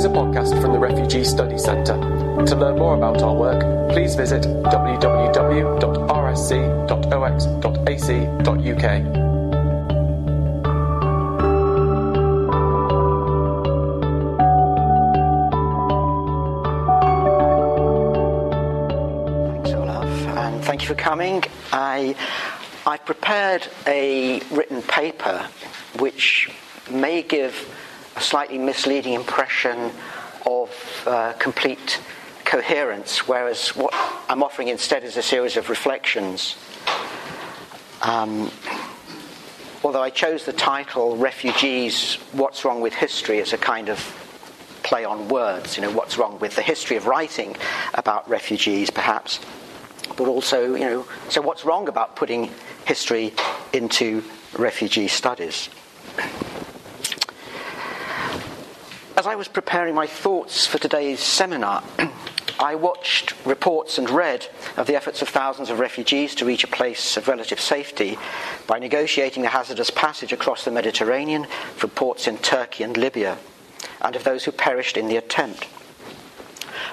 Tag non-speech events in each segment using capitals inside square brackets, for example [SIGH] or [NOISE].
is a podcast from the Refugee Studies Centre. To learn more about our work, please visit www.rsc.ox.ac.uk. Thank you for coming. I, I prepared a written paper which may give a slightly misleading impression of uh, complete coherence, whereas what I'm offering instead is a series of reflections. Um, although I chose the title Refugees What's Wrong with History as a kind of play on words, you know, what's wrong with the history of writing about refugees, perhaps, but also, you know, so what's wrong about putting history into refugee studies? As I was preparing my thoughts for today's seminar, [CLEARS THROAT] I watched reports and read of the efforts of thousands of refugees to reach a place of relative safety by negotiating a hazardous passage across the Mediterranean from ports in Turkey and Libya and of those who perished in the attempt.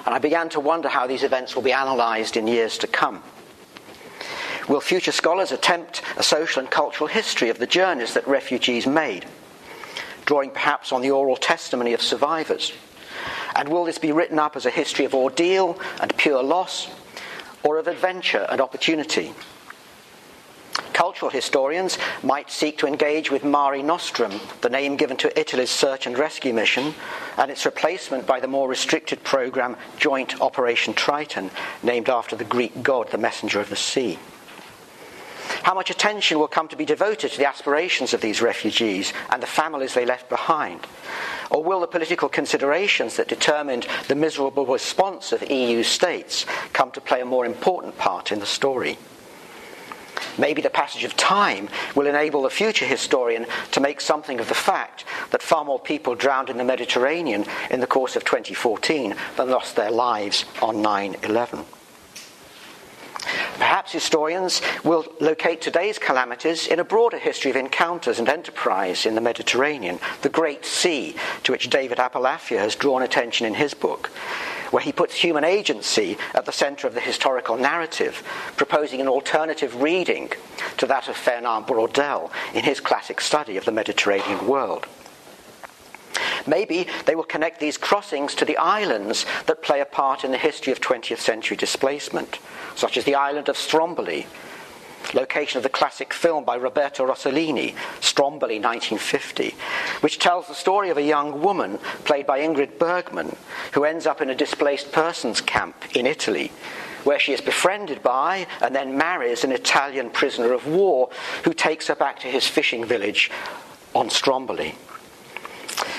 And I began to wonder how these events will be analysed in years to come. Will future scholars attempt a social and cultural history of the journeys that refugees made, drawing perhaps on the oral testimony of survivors? And will this be written up as a history of ordeal and pure loss, or of adventure and opportunity? Cultural historians might seek to engage with Mare Nostrum, the name given to Italy's search and rescue mission, and its replacement by the more restricted program Joint Operation Triton, named after the Greek god, the messenger of the sea. How much attention will come to be devoted to the aspirations of these refugees and the families they left behind? Or will the political considerations that determined the miserable response of EU states come to play a more important part in the story? Maybe the passage of time will enable the future historian to make something of the fact that far more people drowned in the Mediterranean in the course of 2014 than lost their lives on 9 11. Perhaps historians will locate today's calamities in a broader history of encounters and enterprise in the Mediterranean, the Great Sea, to which David Abulafia has drawn attention in his book, where he puts human agency at the centre of the historical narrative, proposing an alternative reading to that of Fernand Braudel in his classic study of the Mediterranean world. Maybe they will connect these crossings to the islands that play a part in the history of 20th century displacement, such as the island of Stromboli, location of the classic film by Roberto Rossellini, Stromboli 1950, which tells the story of a young woman played by Ingrid Bergman who ends up in a displaced persons camp in Italy. Where she is befriended by and then marries an Italian prisoner of war who takes her back to his fishing village on Stromboli.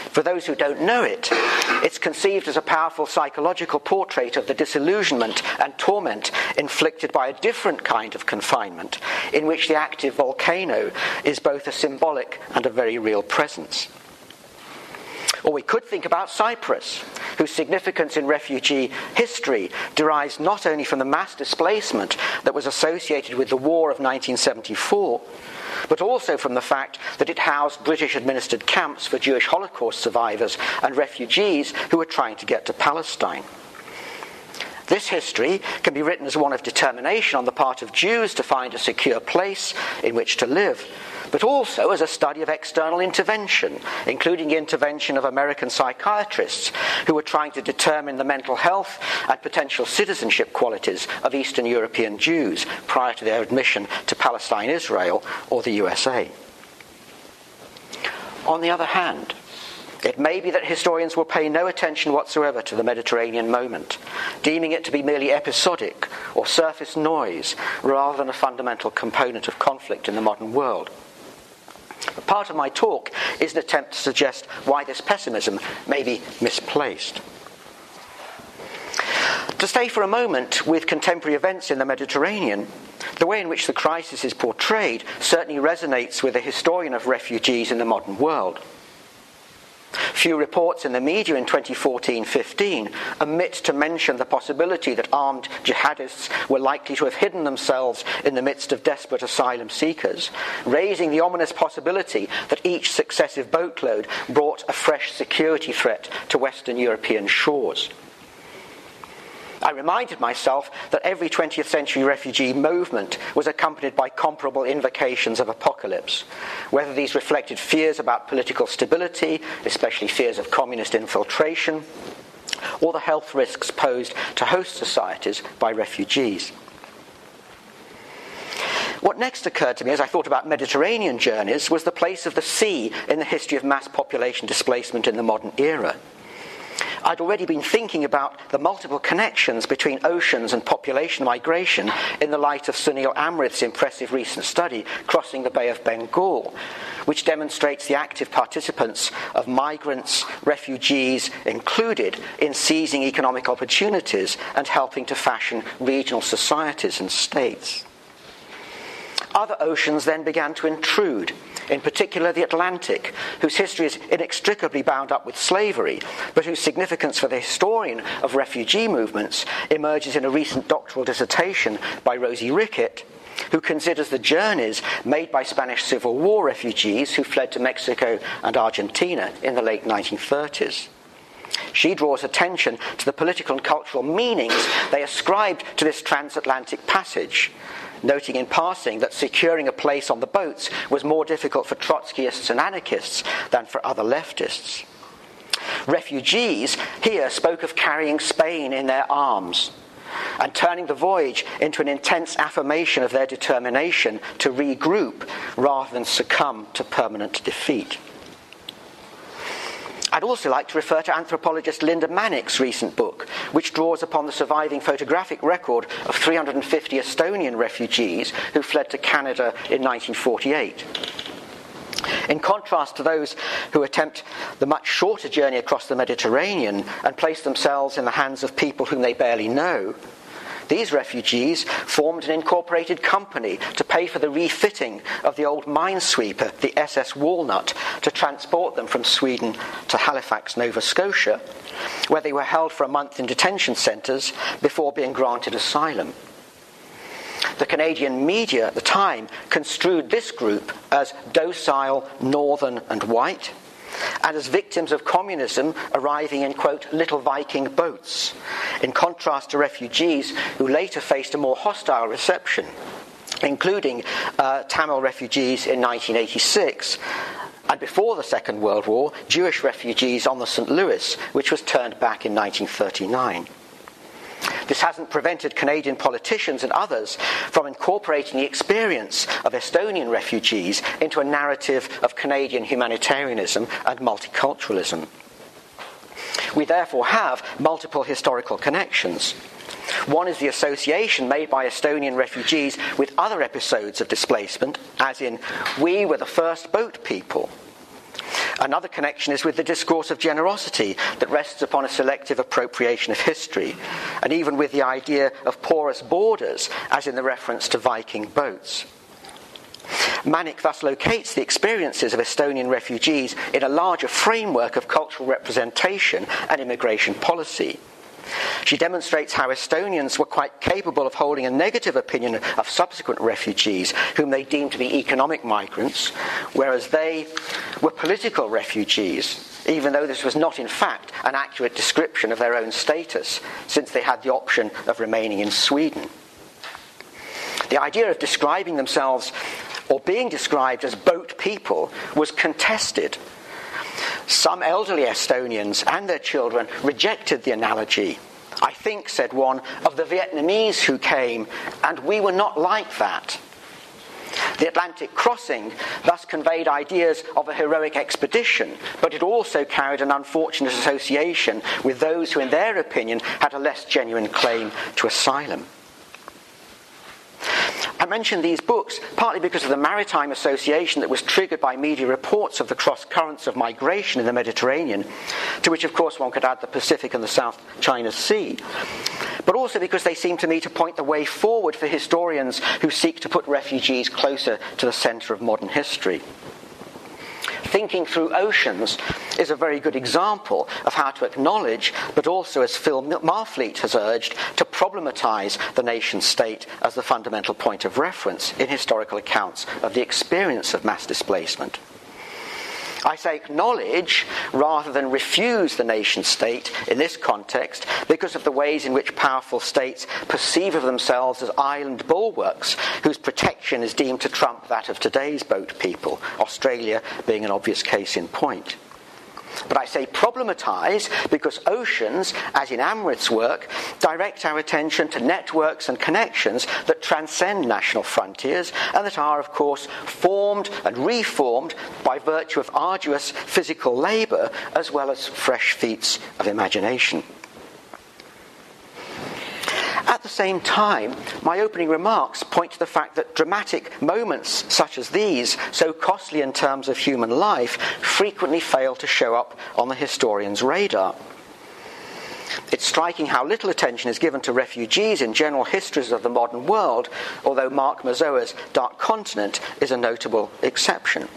For those who don't know it, it's conceived as a powerful psychological portrait of the disillusionment and torment inflicted by a different kind of confinement, in which the active volcano is both a symbolic and a very real presence. Or we could think about Cyprus, whose significance in refugee history derives not only from the mass displacement that was associated with the war of 1974 but also from the fact that it housed British administered camps for Jewish Holocaust survivors and refugees who were trying to get to Palestine. This history can be written as one of determination on the part of Jews to find a secure place in which to live, but also as a study of external intervention, including the intervention of American psychiatrists who were trying to determine the mental health and potential citizenship qualities of Eastern European Jews prior to their admission to Palestine, Israel, or the USA. On the other hand, it may be that historians will pay no attention whatsoever to the Mediterranean moment, deeming it to be merely episodic or surface noise rather than a fundamental component of conflict in the modern world. Part of my talk is an attempt to suggest why this pessimism may be misplaced. To stay for a moment with contemporary events in the Mediterranean, the way in which the crisis is portrayed certainly resonates with a historian of refugees in the modern world. Few reports in the media in 2014 15 omit to mention the possibility that armed jihadists were likely to have hidden themselves in the midst of desperate asylum seekers, raising the ominous possibility that each successive boatload brought a fresh security threat to Western European shores. I reminded myself that every 20th century refugee movement was accompanied by comparable invocations of apocalypse, whether these reflected fears about political stability, especially fears of communist infiltration, or the health risks posed to host societies by refugees. What next occurred to me as I thought about Mediterranean journeys was the place of the sea in the history of mass population displacement in the modern era. I'd already been thinking about the multiple connections between oceans and population migration in the light of Sunil Amrith's impressive recent study, Crossing the Bay of Bengal, which demonstrates the active participants of migrants, refugees included in seizing economic opportunities and helping to fashion regional societies and states. Other oceans then began to intrude, in particular the Atlantic, whose history is inextricably bound up with slavery, but whose significance for the historian of refugee movements emerges in a recent doctoral dissertation by Rosie Rickett, who considers the journeys made by Spanish Civil War refugees who fled to Mexico and Argentina in the late 1930s. She draws attention to the political and cultural meanings they ascribed to this transatlantic passage, noting in passing that securing a place on the boats was more difficult for Trotskyists and anarchists than for other leftists. Refugees here spoke of carrying Spain in their arms and turning the voyage into an intense affirmation of their determination to regroup rather than succumb to permanent defeat. I'd also like to refer to anthropologist Lynda Mannik's recent book, which draws upon the surviving photographic record of 350 Estonian refugees who fled to Canada in 1948. In contrast to those who attempt the much shorter journey across the Mediterranean and place themselves in the hands of people whom they barely know, these refugees formed an incorporated company to pay for the refitting of the old minesweeper, the SS Walnut, to transport them from Sweden to Halifax, Nova Scotia, where they were held for a month in detention centres before being granted asylum. The Canadian media at the time construed this group as docile, northern, and white and as victims of communism arriving in, quote, little Viking boats, in contrast to refugees who later faced a more hostile reception, including uh, Tamil refugees in 1986 and before the Second World War, Jewish refugees on the St. Louis, which was turned back in 1939. This hasn't prevented Canadian politicians and others from incorporating the experience of Estonian refugees into a narrative of Canadian humanitarianism and multiculturalism. We therefore have multiple historical connections. One is the association made by Estonian refugees with other episodes of displacement, as in, we were the first boat people Another connection is with the discourse of generosity that rests upon a selective appropriation of history, and even with the idea of porous borders, as in the reference to Viking boats. Mannik thus locates the experiences of Estonian refugees in a larger framework of cultural representation and immigration policy. She demonstrates how Estonians were quite capable of holding a negative opinion of subsequent refugees, whom they deemed to be economic migrants, whereas they were political refugees, even though this was not in fact an accurate description of their own status, since they had the option of remaining in Sweden. The idea of describing themselves or being described as boat people was contested some elderly Estonians and their children rejected the analogy. I think, said one, of the Vietnamese who came, and we were not like that. The Atlantic crossing thus conveyed ideas of a heroic expedition, but it also carried an unfortunate association with those who, in their opinion, had a less genuine claim to asylum. I mention these books partly because of the maritime association that was triggered by media reports of the cross currents of migration in the Mediterranean, to which, of course, one could add the Pacific and the South China Sea, but also because they seem to me to point the way forward for historians who seek to put refugees closer to the centre of modern history. Thinking through oceans is a very good example of how to acknowledge, but also, as Phil Marfleet has urged, to problematize the nation state as the fundamental point of reference in historical accounts of the experience of mass displacement. I say acknowledge rather than refuse the nation state in this context because of the ways in which powerful states perceive of themselves as island bulwarks whose protection is deemed to trump that of today's boat people, Australia being an obvious case in point. But I say problematize because oceans, as in Amrith's work, direct our attention to networks and connections that transcend national frontiers and that are, of course, formed and reformed by virtue of arduous physical labour as well as fresh feats of imagination. At the same time, my opening remarks point to the fact that dramatic moments such as these, so costly in terms of human life, frequently fail to show up on the historian's radar. It's striking how little attention is given to refugees in general histories of the modern world, although Mark Mazower's Dark Continent is a notable exception.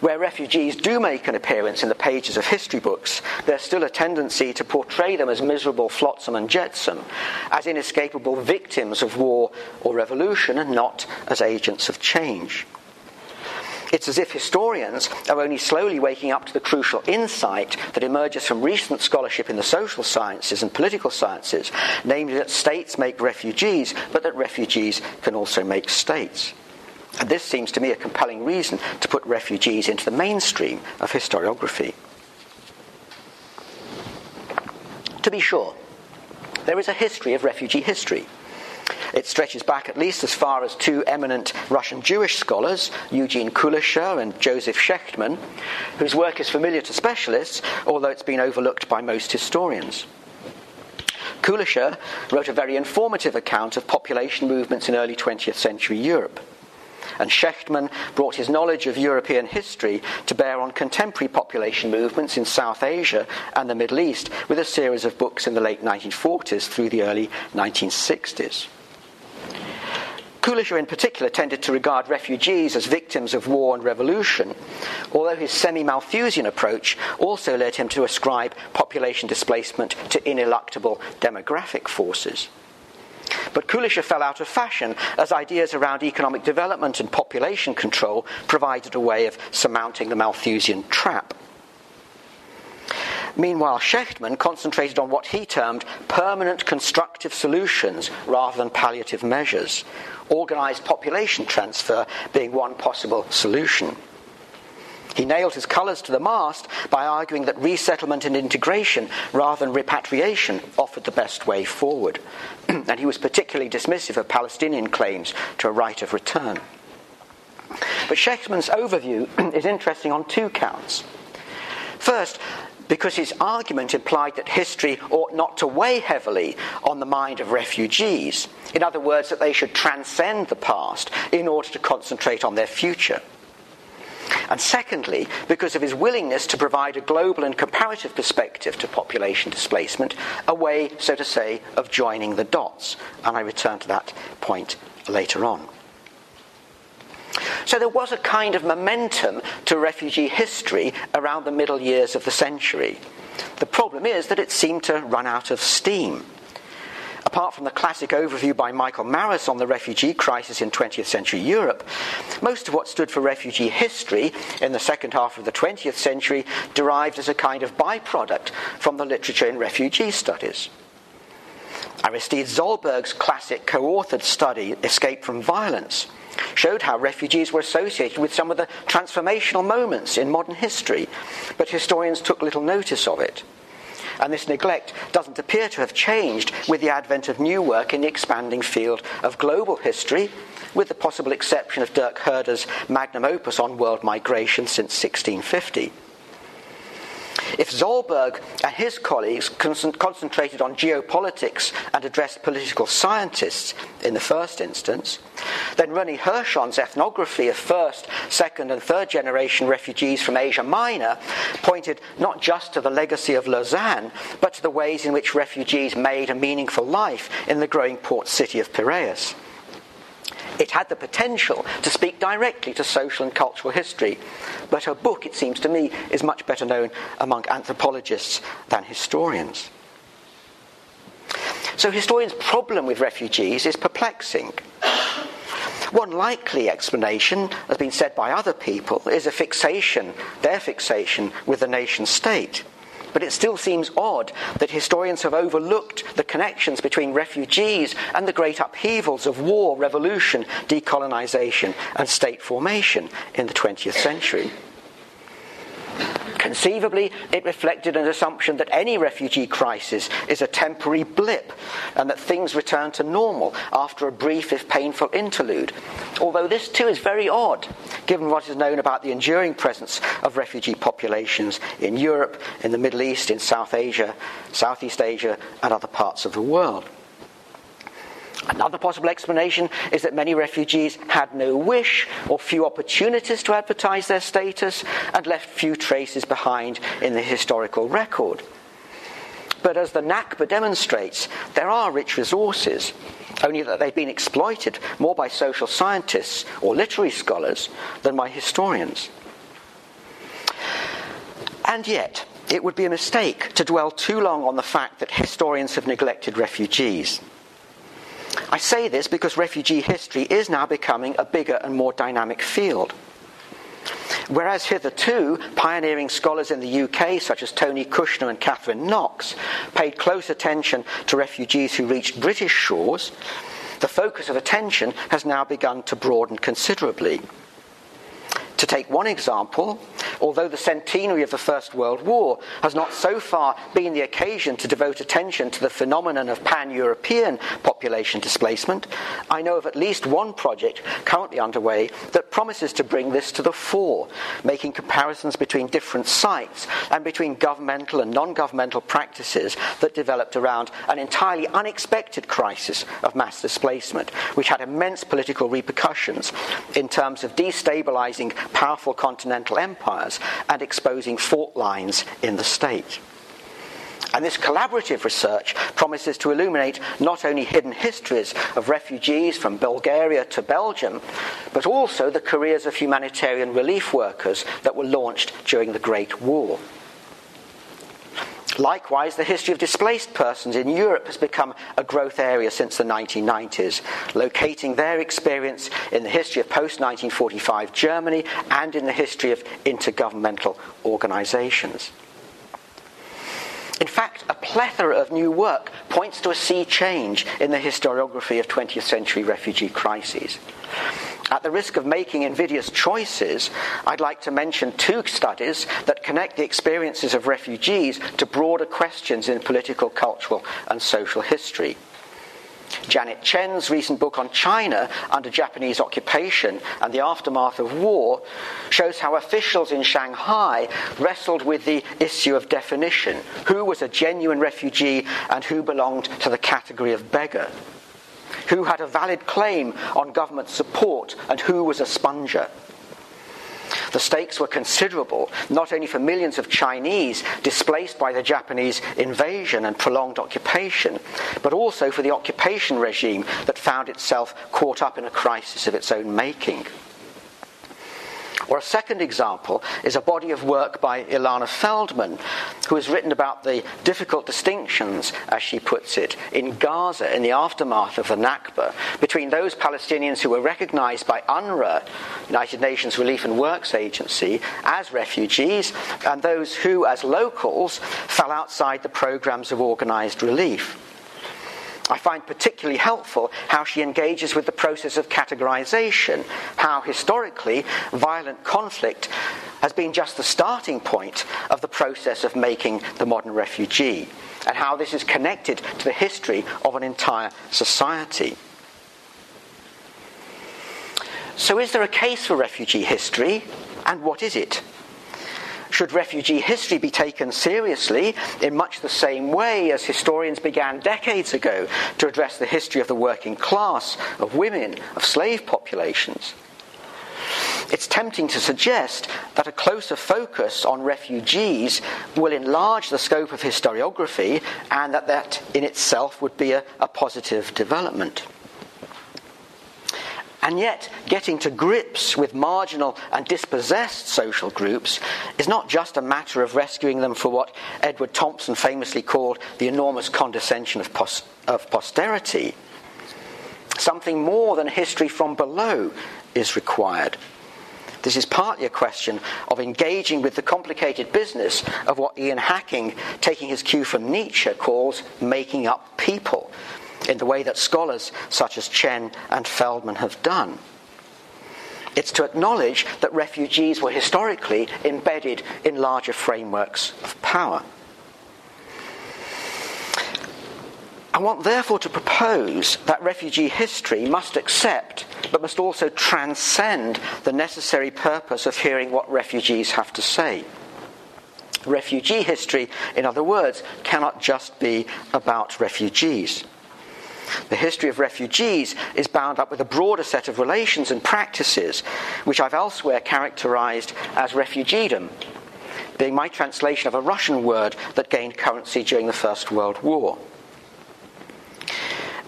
Where refugees do make an appearance in the pages of history books, there's still a tendency to portray them as miserable flotsam and jetsam, as inescapable victims of war or revolution, and not as agents of change. It's as if historians are only slowly waking up to the crucial insight that emerges from recent scholarship in the social sciences and political sciences, namely that states make refugees, but that refugees can also make states. And this seems to me a compelling reason to put refugees into the mainstream of historiography. To be sure, there is a history of refugee history. It stretches back at least as far as two eminent Russian Jewish scholars, Eugene Kulischer and Joseph Schechtman, whose work is familiar to specialists, although it's been overlooked by most historians. Kulischer wrote a very informative account of population movements in early 20th century Europe and Schechtman brought his knowledge of European history to bear on contemporary population movements in South Asia and the Middle East with a series of books in the late 1940s through the early 1960s. Kulischer, in particular, tended to regard refugees as victims of war and revolution, although his semi Malthusian approach also led him to ascribe population displacement to ineluctable demographic forces. But Kulischer fell out of fashion as ideas around economic development and population control provided a way of surmounting the Malthusian trap. Meanwhile, Schechtman concentrated on what he termed permanent constructive solutions rather than palliative measures, organised population transfer being one possible solution. He nailed his colours to the mast by arguing that resettlement and integration rather than repatriation offered the best way forward. [CLEARS THROAT] and he was particularly dismissive of Palestinian claims to a right of return. But Schechtman's overview [CLEARS THROAT] is interesting on two counts. First, because his argument implied that history ought not to weigh heavily on the mind of refugees. In other words, that they should transcend the past in order to concentrate on their future. And secondly, because of his willingness to provide a global and comparative perspective to population displacement, a way, so to say, of joining the dots. And I return to that point later on. So there was a kind of momentum to refugee history around the middle years of the century. The problem is that it seemed to run out of steam. Apart from the classic overview by Michael Marrus on the refugee crisis in 20th century Europe, most of what stood for refugee history in the second half of the 20th century derived as a kind of byproduct from the literature in refugee studies. Aristide Zolberg's classic co authored study, Escape from Violence, showed how refugees were associated with some of the transformational moments in modern history, but historians took little notice of it and this neglect doesn't appear to have changed with the advent of new work in the expanding field of global history, with the possible exception of Dirk Hoerder's magnum opus on world migration since 1650. If Zolberg and his colleagues concentrated on geopolitics and addressed political scientists in the first instance, then Renée Hirschon's ethnography of first, second, and third generation refugees from Asia Minor pointed not just to the legacy of Lausanne, but to the ways in which refugees made a meaningful life in the growing port city of Piraeus. It had the potential to speak directly to social and cultural history, but her book, it seems to me, is much better known among anthropologists than historians. So, historians' problem with refugees is perplexing. One likely explanation, has been said by other people, is a fixation, their fixation with the nation state. But it still seems odd that historians have overlooked the connections between refugees and the great upheavals of war, revolution, decolonisation, and state formation in the 20th century. Conceivably, it reflected an assumption that any refugee crisis is a temporary blip and that things return to normal after a brief, if painful, interlude. Although this too is very odd, given what is known about the enduring presence of refugee populations in Europe, in the Middle East, in South Asia, Southeast Asia, and other parts of the world. Another possible explanation is that many refugees had no wish or few opportunities to advertise their status and left few traces behind in the historical record. But as the Nakba demonstrates, there are rich resources, only that they've been exploited more by social scientists or literary scholars than by historians. And yet, it would be a mistake to dwell too long on the fact that historians have neglected refugees. I say this because refugee history is now becoming a bigger and more dynamic field. Whereas hitherto, pioneering scholars in the UK, such as Tony Kushner and Katharine Knox, paid close attention to refugees who reached British shores, the focus of attention has now begun to broaden considerably. To take one example, although the centenary of the First World War has not so far been the occasion to devote attention to the phenomenon of pan European population displacement, I know of at least one project currently underway that promises to bring this to the fore, making comparisons between different sites and between governmental and non governmental practices that developed around an entirely unexpected crisis of mass displacement, which had immense political repercussions in terms of destabilizing powerful continental empires and exposing fault lines in the state. And this collaborative research promises to illuminate not only hidden histories of refugees from Bulgaria to Belgium, but also the careers of humanitarian relief workers that were launched during the Great War. Likewise, the history of displaced persons in Europe has become a growth area since the 1990s, locating their experience in the history of post 1945 Germany and in the history of intergovernmental organizations. In fact, a plethora of new work points to a sea change in the historiography of 20th century refugee crises. At the risk of making invidious choices, I'd like to mention two studies that connect the experiences of refugees to broader questions in political, cultural, and social history. Janet Chen's recent book on China under Japanese occupation and the aftermath of war shows how officials in Shanghai wrestled with the issue of definition who was a genuine refugee and who belonged to the category of beggar who had a valid claim on government support, and who was a sponger. The stakes were considerable, not only for millions of Chinese displaced by the Japanese invasion and prolonged occupation, but also for the occupation regime that found itself caught up in a crisis of its own making. Or a second example is a body of work by Ilana Feldman, who has written about the difficult distinctions, as she puts it, in Gaza in the aftermath of the Nakba between those Palestinians who were recognized by UNRWA, United Nations Relief and Works Agency, as refugees, and those who, as locals, fell outside the programs of organized relief. I find particularly helpful how she engages with the process of categorization, how historically violent conflict has been just the starting point of the process of making the modern refugee, and how this is connected to the history of an entire society. So, is there a case for refugee history, and what is it? Should refugee history be taken seriously in much the same way as historians began decades ago to address the history of the working class, of women, of slave populations? It's tempting to suggest that a closer focus on refugees will enlarge the scope of historiography and that that in itself would be a, a positive development. And yet, getting to grips with marginal and dispossessed social groups is not just a matter of rescuing them for what Edward Thompson famously called the enormous condescension of, pos- of posterity. Something more than history from below is required. This is partly a question of engaging with the complicated business of what Ian Hacking, taking his cue from Nietzsche, calls making up people, in the way that scholars such as Chen and Feldman have done. It's to acknowledge that refugees were historically embedded in larger frameworks of power. I want therefore to propose that refugee history must accept, but must also transcend the necessary purpose of hearing what refugees have to say. Refugee history, in other words, cannot just be about refugees. The history of refugees is bound up with a broader set of relations and practices, which I've elsewhere characterized as refugeedom, being my translation of a Russian word that gained currency during the First World War.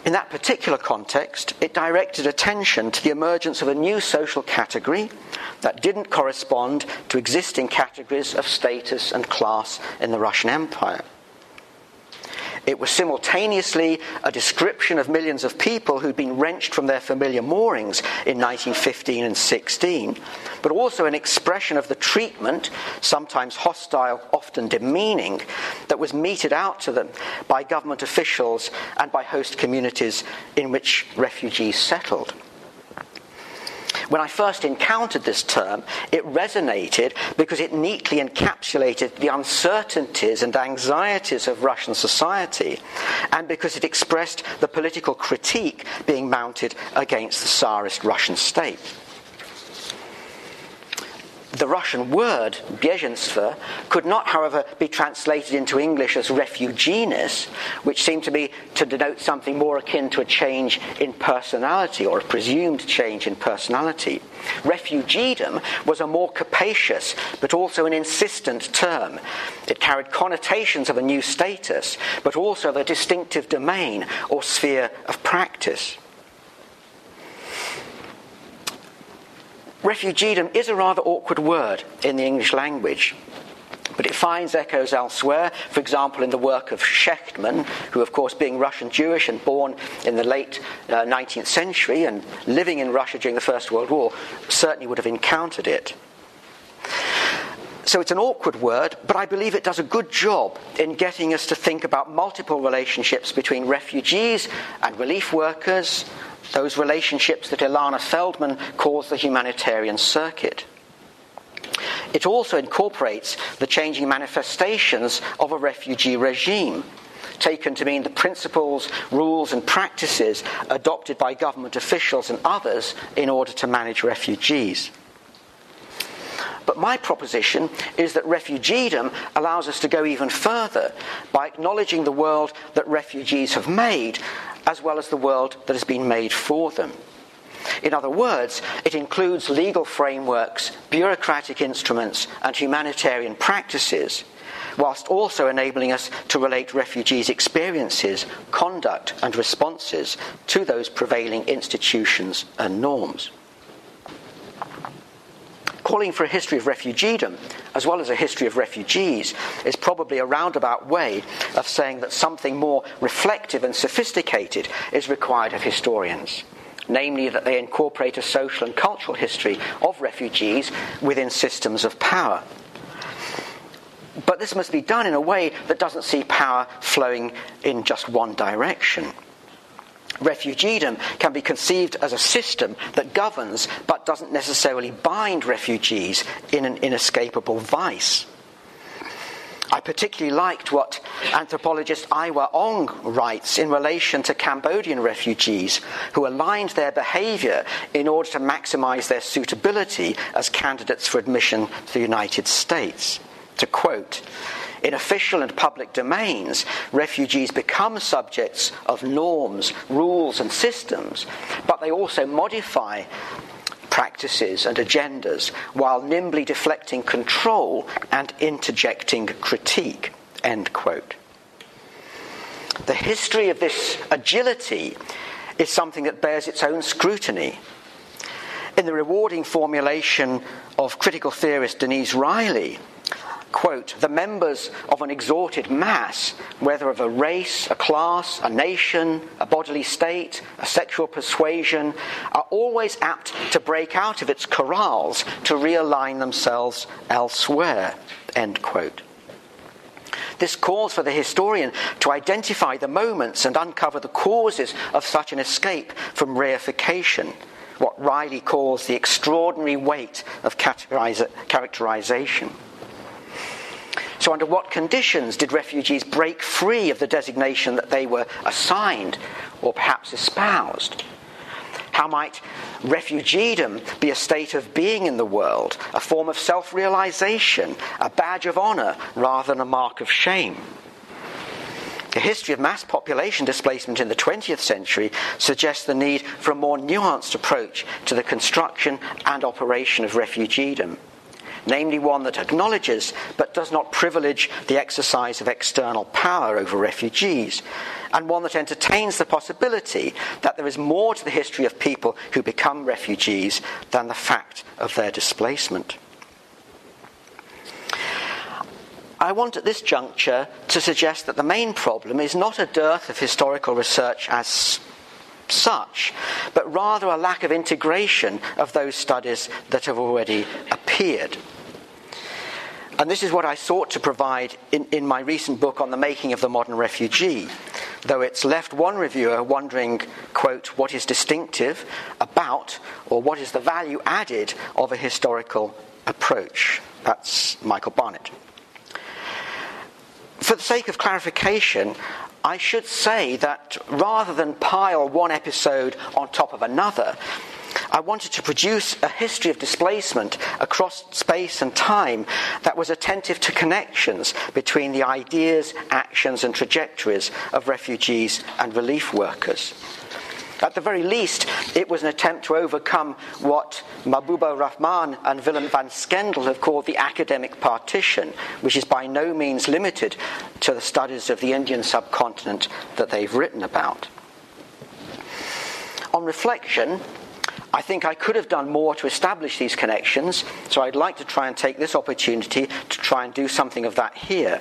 In that particular context, it directed attention to the emergence of a new social category that didn't correspond to existing categories of status and class in the Russian Empire. It was simultaneously a description of millions of people who'd been wrenched from their familiar moorings in 1915 and 16, but also an expression of the treatment, sometimes hostile, often demeaning, that was meted out to them by government officials and by host communities in which refugees settled. When I first encountered this term, it resonated because it neatly encapsulated the uncertainties and anxieties of Russian society, and because it expressed the political critique being mounted against the Tsarist Russian state. The Russian word, bezhenstvo, could not, however, be translated into English as refuginess, which seemed to be to denote something more akin to a change in personality or a presumed change in personality. Refugeedom was a more capacious but also an insistent term. It carried connotations of a new status, but also of a distinctive domain or sphere of practice. Refugeedom is a rather awkward word in the English language. But it finds echoes elsewhere, for example, in the work of Schechtman, who, of course, being Russian Jewish and born in the late uh, 19th century and living in Russia during the First World War, certainly would have encountered it. So it's an awkward word, but I believe it does a good job in getting us to think about multiple relationships between refugees and relief workers, those relationships that Ilana Feldman calls the humanitarian circuit. It also incorporates the changing manifestations of a refugee regime, taken to mean the principles, rules, and practices adopted by government officials and others in order to manage refugees. But my proposition is that refugeedom allows us to go even further by acknowledging the world that refugees have made as well as the world that has been made for them. In other words, it includes legal frameworks, bureaucratic instruments, and humanitarian practices, whilst also enabling us to relate refugees' experiences, conduct, and responses to those prevailing institutions and norms. Calling for a history of refugeedom, as well as a history of refugees, is probably a roundabout way of saying that something more reflective and sophisticated is required of historians namely that they incorporate a social and cultural history of refugees within systems of power. But this must be done in a way that doesn't see power flowing in just one direction. Refugeedom can be conceived as a system that governs but doesn't necessarily bind refugees in an inescapable vice. I particularly liked what anthropologist Aihwa Ong writes in relation to Cambodian refugees who aligned their behavior in order to maximize their suitability as candidates for admission to the United States. To quote, in official and public domains, refugees become subjects of norms, rules, and systems, but they also modify practices and agendas while nimbly deflecting control and interjecting critique. End quote. The history of this agility is something that bears its own scrutiny. In the rewarding formulation of critical theorist Denise Riley, quote, the members of an exalted mass, whether of a race, a class, a nation, a bodily state, a sexual persuasion, are always apt to break out of its corrals to realign themselves elsewhere, end quote. This calls for the historian to identify the moments and uncover the causes of such an escape from reification, what Riley calls the extraordinary weight of characterization. So, under what conditions did refugees break free of the designation that they were assigned or perhaps espoused? How might refugeedom be a state of being in the world, a form of self realization, a badge of honor rather than a mark of shame? The history of mass population displacement in the 20th century suggests the need for a more nuanced approach to the construction and operation of refugeedom namely one that acknowledges but does not privilege the exercise of external power over refugees, and one that entertains the possibility that there is more to the history of people who become refugees than the fact of their displacement. I want at this juncture to suggest that the main problem is not a dearth of historical research as such, but rather a lack of integration of those studies that have already appeared. And this is what I sought to provide in, in my recent book on the making of the modern refugee, though it's left one reviewer wondering, quote, what is distinctive about or what is the value added of a historical approach. That's Michael Barnett. For the sake of clarification, I should say that rather than pile one episode on top of another, I wanted to produce a history of displacement across space and time that was attentive to connections between the ideas, actions, and trajectories of refugees and relief workers. At the very least, it was an attempt to overcome what Mahbubur Rahman and Willem van Schendel have called the academic partition, which is by no means limited to the studies of the Indian subcontinent that they've written about. On reflection, I think I could have done more to establish these connections, so I'd like to try and take this opportunity to try and do something of that here.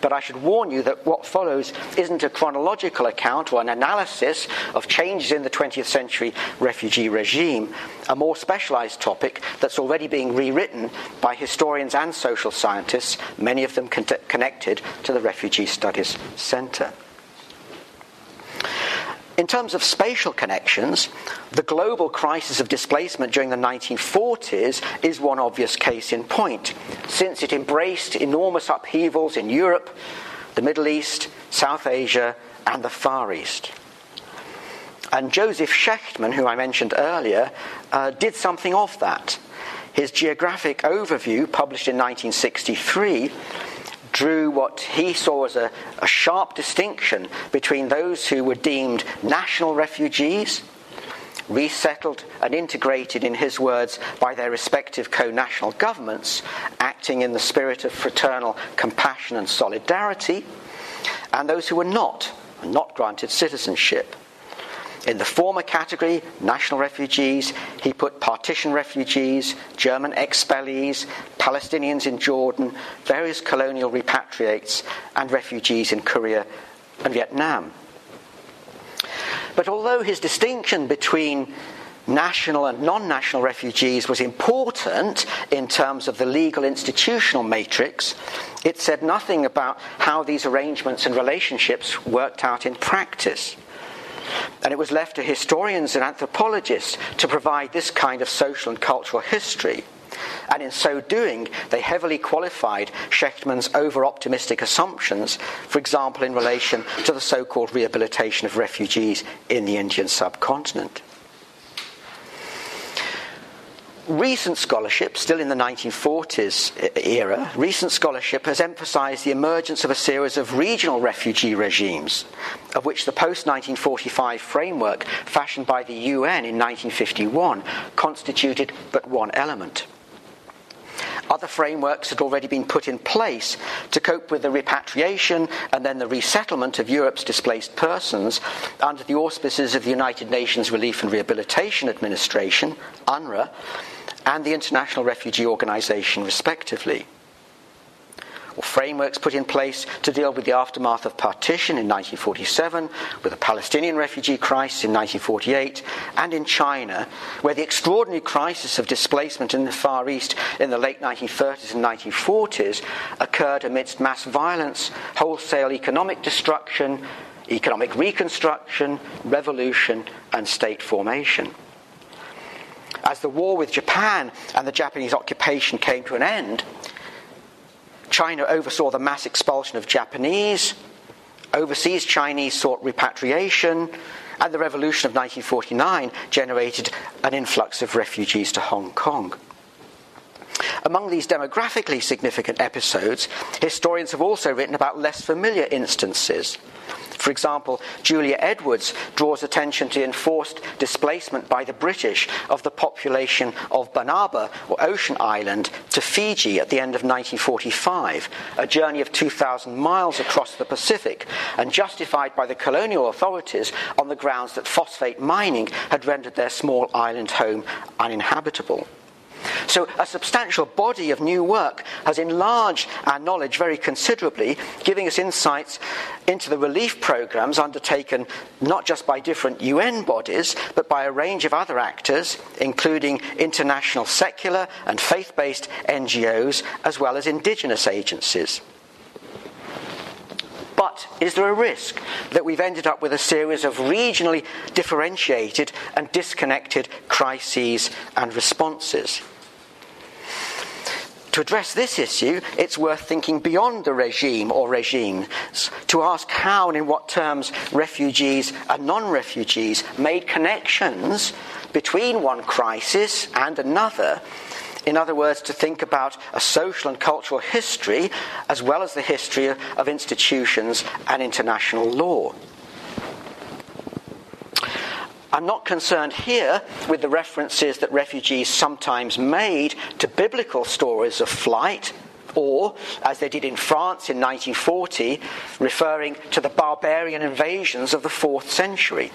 But I should warn you that what follows isn't a chronological account or an analysis of changes in the 20th century refugee regime, a more specialized topic that's already being rewritten by historians and social scientists, many of them con- connected to the Refugee Studies Center. In terms of spatial connections, the global crisis of displacement during the 1940s is one obvious case in point, since it embraced enormous upheavals in Europe, the Middle East, South Asia, and the Far East. And Joseph Schechtman, who I mentioned earlier, uh, did something of that. His geographic overview, published in 1963, drew what he saw as a, a sharp distinction between those who were deemed national refugees, resettled and integrated, in his words, by their respective co national governments, acting in the spirit of fraternal compassion and solidarity, and those who were not, not granted citizenship. In the former category, national refugees, he put partition refugees, German expellees, Palestinians in Jordan, various colonial repatriates, and refugees in Korea and Vietnam. But although his distinction between national and non national refugees was important in terms of the legal institutional matrix, it said nothing about how these arrangements and relationships worked out in practice. And it was left to historians and anthropologists to provide this kind of social and cultural history. And in so doing, they heavily qualified Schechtman's over optimistic assumptions, for example, in relation to the so called rehabilitation of refugees in the Indian subcontinent. Recent scholarship, still in the 1940s era, recent scholarship has emphasized the emergence of a series of regional refugee regimes, of which the post 1945 framework fashioned by the UN in 1951 constituted but one element. Other frameworks had already been put in place to cope with the repatriation and then the resettlement of Europe's displaced persons under the auspices of the United Nations Relief and Rehabilitation Administration, UNRRA, and the International Refugee Organization, respectively or frameworks put in place to deal with the aftermath of partition in 1947, with the Palestinian refugee crisis in 1948, and in China, where the extraordinary crisis of displacement in the Far East in the late 1930s and 1940s occurred amidst mass violence, wholesale economic destruction, economic reconstruction, revolution, and state formation. As the war with Japan and the Japanese occupation came to an end, China oversaw the mass expulsion of Japanese, overseas Chinese sought repatriation, and the revolution of 1949 generated an influx of refugees to Hong Kong. Among these demographically significant episodes, historians have also written about less familiar instances. For example, Julia Edwards draws attention to enforced displacement by the British of the population of Banaba, or Ocean Island, to Fiji at the end of 1945, a journey of 2,000 miles across the Pacific, and justified by the colonial authorities on the grounds that phosphate mining had rendered their small island home uninhabitable. So, a substantial body of new work has enlarged our knowledge very considerably, giving us insights into the relief programs undertaken not just by different UN bodies, but by a range of other actors, including international secular and faith based NGOs, as well as indigenous agencies. But is there a risk that we've ended up with a series of regionally differentiated and disconnected crises and responses? To address this issue, it's worth thinking beyond the regime or regimes to ask how and in what terms refugees and non refugees made connections between one crisis and another. In other words, to think about a social and cultural history as well as the history of institutions and international law. I'm not concerned here with the references that refugees sometimes made to biblical stories of flight, or, as they did in France in 1940, referring to the barbarian invasions of the fourth century.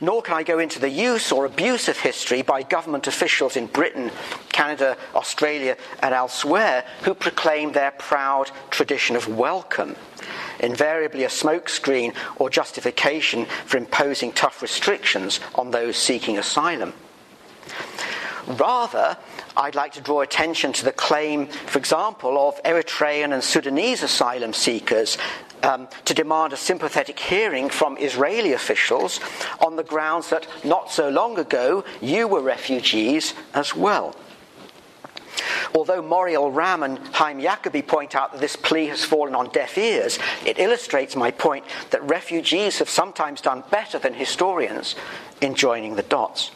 Nor can I go into the use or abuse of history by government officials in Britain, Canada, Australia, and elsewhere who proclaim their proud tradition of welcome invariably a smokescreen or justification for imposing tough restrictions on those seeking asylum. Rather, I'd like to draw attention to the claim, for example, of Eritrean and Sudanese asylum seekers um, to demand a sympathetic hearing from Israeli officials on the grounds that not so long ago you were refugees as well. Although Moriel Ram and Haim Yacobi point out that this plea has fallen on deaf ears, it illustrates my point that refugees have sometimes done better than historians in joining the dots.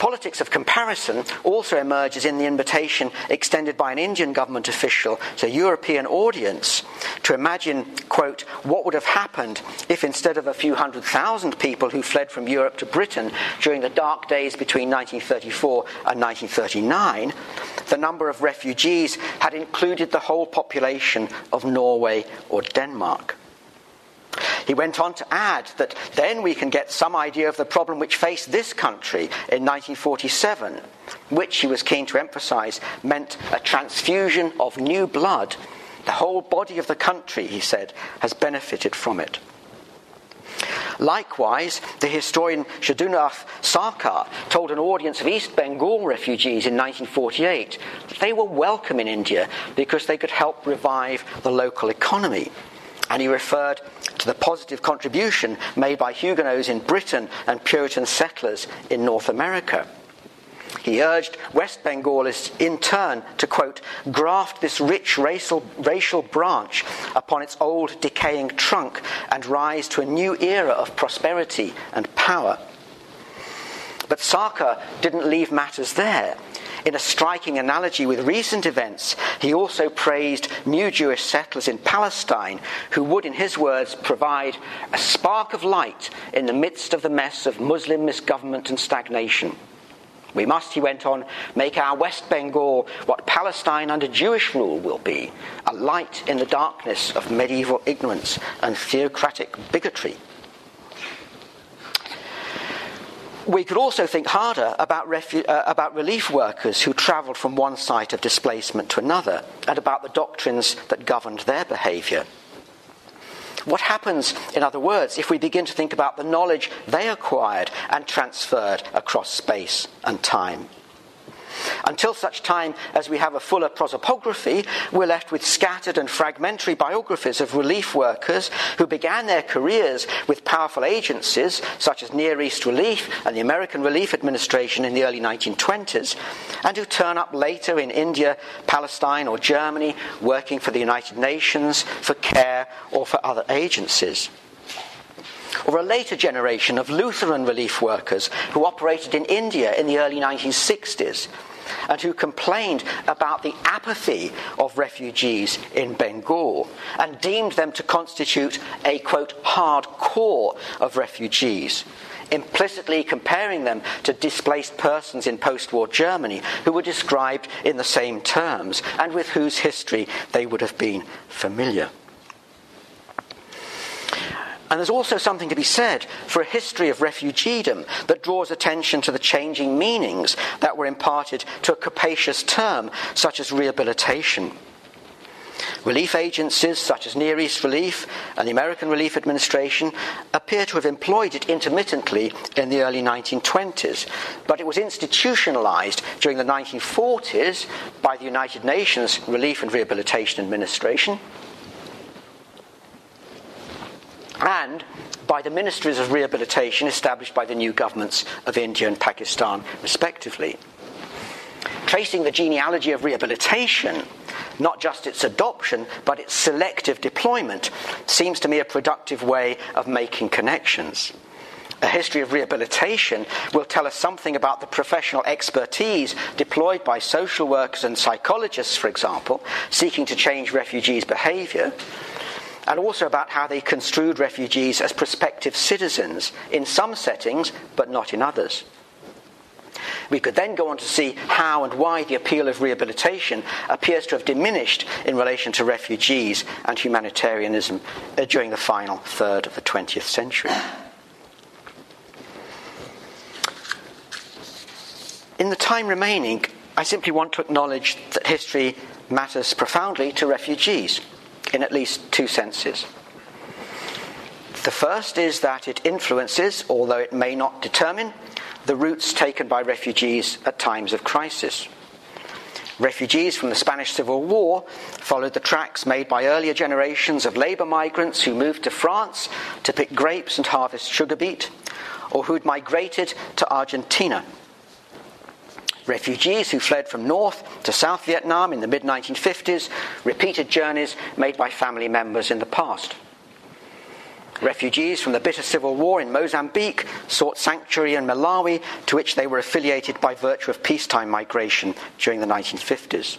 Politics of comparison also emerges in the invitation extended by an Indian government official to a European audience to imagine, quote, what would have happened if instead of a few hundred thousand people who fled from Europe to Britain during the dark days between 1934 and 1939, the number of refugees had included the whole population of Norway or Denmark. He went on to add that then we can get some idea of the problem which faced this country in 1947, which he was keen to emphasize meant a transfusion of new blood. The whole body of the country, he said, has benefited from it. Likewise, the historian Jadunath Sarkar told an audience of East Bengal refugees in 1948 that they were welcome in India because they could help revive the local economy and he referred to the positive contribution made by Huguenots in Britain and Puritan settlers in North America. He urged West Bengalists in turn to, quote, graft this rich racial, racial branch upon its old decaying trunk and rise to a new era of prosperity and power. But Sarkar didn't leave matters there. In a striking analogy with recent events, he also praised new Jewish settlers in Palestine who would, in his words, provide a spark of light in the midst of the mess of Muslim misgovernment and stagnation. We must, he went on, make our West Bengal what Palestine under Jewish rule will be a light in the darkness of medieval ignorance and theocratic bigotry. We could also think harder about, refu- uh, about relief workers who travelled from one site of displacement to another and about the doctrines that governed their behaviour. What happens, in other words, if we begin to think about the knowledge they acquired and transferred across space and time? Until such time as we have a fuller prosopography, we're left with scattered and fragmentary biographies of relief workers who began their careers with powerful agencies such as Near East Relief and the American Relief Administration in the early 1920s, and who turn up later in India, Palestine, or Germany working for the United Nations, for CARE, or for other agencies or a later generation of Lutheran relief workers who operated in India in the early 1960s and who complained about the apathy of refugees in Bengal and deemed them to constitute a quote hard core of refugees implicitly comparing them to displaced persons in post war Germany who were described in the same terms and with whose history they would have been familiar. And there's also something to be said for a history of refugeedom that draws attention to the changing meanings that were imparted to a capacious term such as rehabilitation. Relief agencies such as Near East Relief and the American Relief Administration appear to have employed it intermittently in the early 1920s, but it was institutionalized during the 1940s by the United Nations Relief and Rehabilitation Administration and by the ministries of rehabilitation established by the new governments of India and Pakistan, respectively. Tracing the genealogy of rehabilitation, not just its adoption, but its selective deployment, seems to me a productive way of making connections. A history of rehabilitation will tell us something about the professional expertise deployed by social workers and psychologists, for example, seeking to change refugees' behaviour and also about how they construed refugees as prospective citizens in some settings, but not in others. We could then go on to see how and why the appeal of rehabilitation appears to have diminished in relation to refugees and humanitarianism uh, during the final third of the 20th century. In the time remaining, I simply want to acknowledge that history matters profoundly to refugees in at least two senses. The first is that it influences, although it may not determine, the routes taken by refugees at times of crisis. Refugees from the Spanish Civil War followed the tracks made by earlier generations of labour migrants who moved to France to pick grapes and harvest sugar beet, or who'd migrated to Argentina Refugees who fled from North to South Vietnam in the mid 1950s repeated journeys made by family members in the past. Refugees from the bitter civil war in Mozambique sought sanctuary in Malawi, to which they were affiliated by virtue of peacetime migration during the 1950s.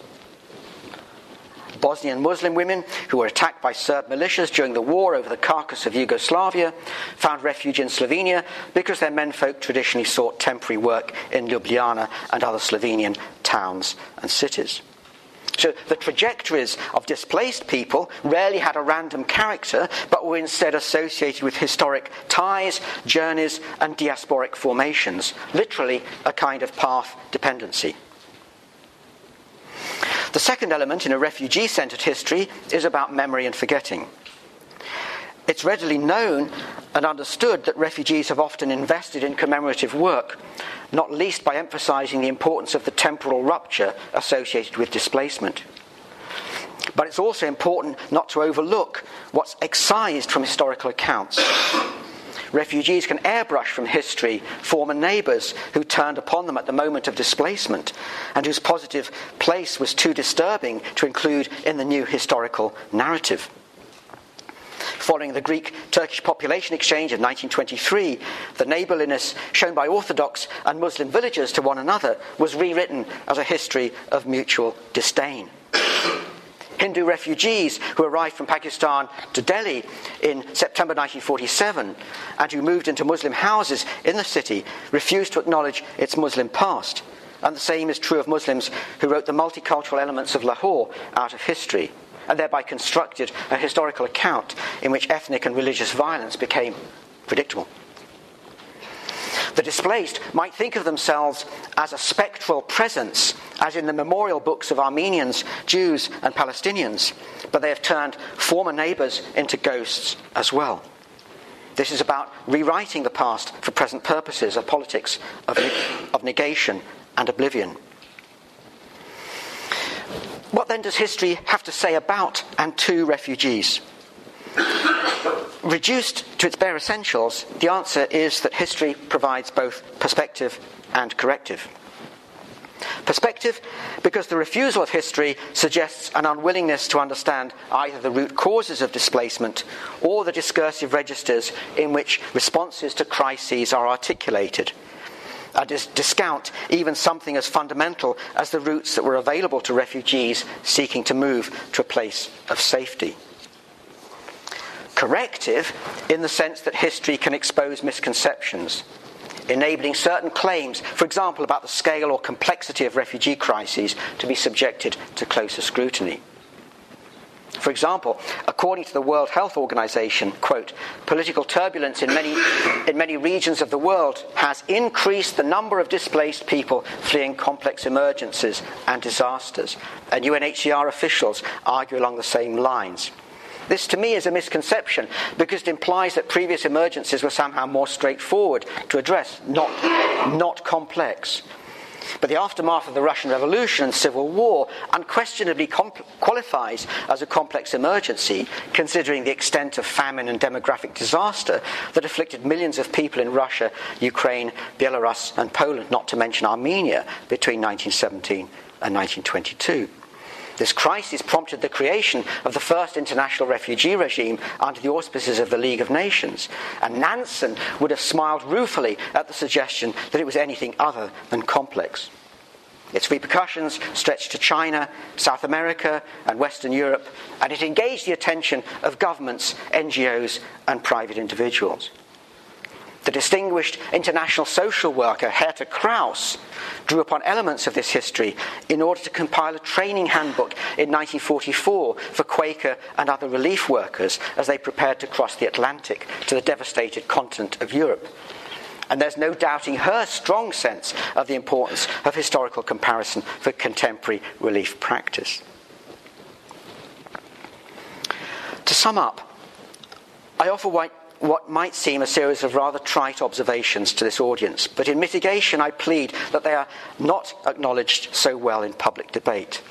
Bosnian Muslim women who were attacked by Serb militias during the war over the carcass of Yugoslavia found refuge in Slovenia because their menfolk traditionally sought temporary work in Ljubljana and other Slovenian towns and cities. So the trajectories of displaced people rarely had a random character, but were instead associated with historic ties, journeys, and diasporic formations, literally a kind of path dependency. The second element in a refugee centered history is about memory and forgetting. It's readily known and understood that refugees have often invested in commemorative work, not least by emphasizing the importance of the temporal rupture associated with displacement. But it's also important not to overlook what's excised from historical accounts. Refugees can airbrush from history former neighbours who turned upon them at the moment of displacement and whose positive place was too disturbing to include in the new historical narrative. Following the Greek Turkish population exchange of 1923, the neighbourliness shown by Orthodox and Muslim villagers to one another was rewritten as a history of mutual disdain. Hindu refugees who arrived from Pakistan to Delhi in September 1947 and who moved into Muslim houses in the city refused to acknowledge its Muslim past. And the same is true of Muslims who wrote the multicultural elements of Lahore out of history and thereby constructed a historical account in which ethnic and religious violence became predictable. The displaced might think of themselves as a spectral presence, as in the memorial books of Armenians, Jews, and Palestinians, but they have turned former neighbours into ghosts as well. This is about rewriting the past for present purposes, a politics of, of negation and oblivion. What then does history have to say about and to refugees? Reduced to its bare essentials, the answer is that history provides both perspective and corrective. Perspective, because the refusal of history suggests an unwillingness to understand either the root causes of displacement or the discursive registers in which responses to crises are articulated uh, dis- discount even something as fundamental as the routes that were available to refugees seeking to move to a place of safety. Corrective in the sense that history can expose misconceptions, enabling certain claims, for example, about the scale or complexity of refugee crises, to be subjected to closer scrutiny. For example, according to the World Health Organization, quote, political turbulence in many, in many regions of the world has increased the number of displaced people fleeing complex emergencies and disasters. And UNHCR officials argue along the same lines. This to me is a misconception because it implies that previous emergencies were somehow more straightforward to address, not, not complex. But the aftermath of the Russian Revolution and Civil War unquestionably comp- qualifies as a complex emergency, considering the extent of famine and demographic disaster that afflicted millions of people in Russia, Ukraine, Belarus, and Poland, not to mention Armenia, between 1917 and 1922. This crisis prompted the creation of the first international refugee regime under the auspices of the League of Nations, and Nansen would have smiled ruefully at the suggestion that it was anything other than complex. Its repercussions stretched to China, South America, and Western Europe, and it engaged the attention of governments, NGOs, and private individuals. The distinguished international social worker Herta Kraus drew upon elements of this history in order to compile a training handbook in 1944 for Quaker and other relief workers as they prepared to cross the Atlantic to the devastated continent of Europe. And there's no doubting her strong sense of the importance of historical comparison for contemporary relief practice. To sum up, I offer what might seem a series of rather trite observations to this audience, but in mitigation, I plead that they are not acknowledged so well in public debate.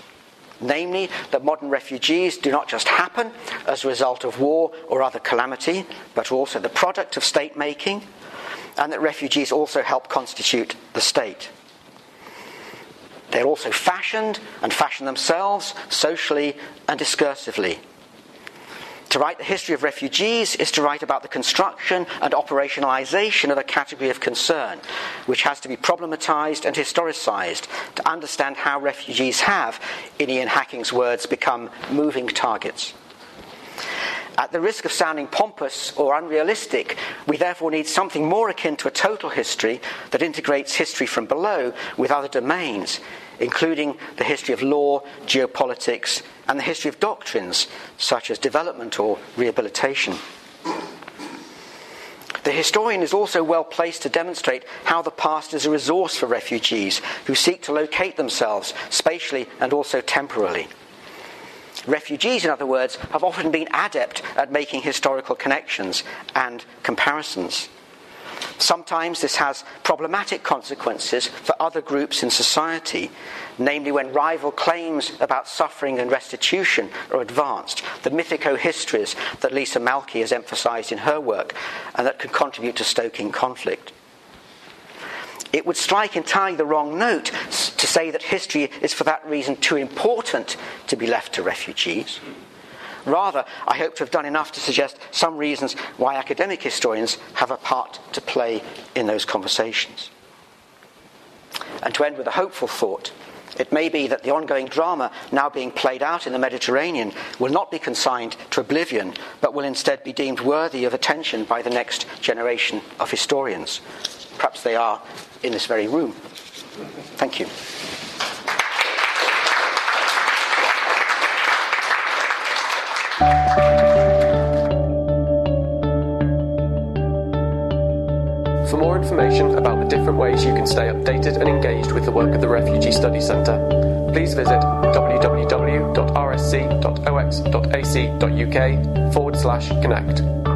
Namely, that modern refugees do not just happen as a result of war or other calamity, but also the product of state making, and that refugees also help constitute the state. They're also fashioned and fashion themselves socially and discursively to write the history of refugees is to write about the construction and operationalization of a category of concern, which has to be problematized and historicized to understand how refugees have, in Ian Hacking's words, become moving targets. At the risk of sounding pompous or unrealistic, we therefore need something more akin to a total history that integrates history from below with other domains, including the history of law, geopolitics, and the history of doctrines such as development or rehabilitation. The historian is also well placed to demonstrate how the past is a resource for refugees who seek to locate themselves spatially and also temporally. Refugees, in other words, have often been adept at making historical connections and comparisons. Sometimes this has problematic consequences for other groups in society, namely when rival claims about suffering and restitution are advanced, the mythico histories that Liisa Malkki has emphasized in her work and that can contribute to stoking conflict. It would strike entirely the wrong note to say that history is for that reason too important to be left to refugees. Rather, I hope to have done enough to suggest some reasons why academic historians have a part to play in those conversations. And to end with a hopeful thought, It may be that the ongoing drama now being played out in the Mediterranean will not be consigned to oblivion, but will instead be deemed worthy of attention by the next generation of historians. Perhaps they are in this very room. Thank you. Information about the different ways you can stay updated and engaged with the work of the Refugee Studies Centre, please visit www.rsc.ox.ac.uk forward slash connect.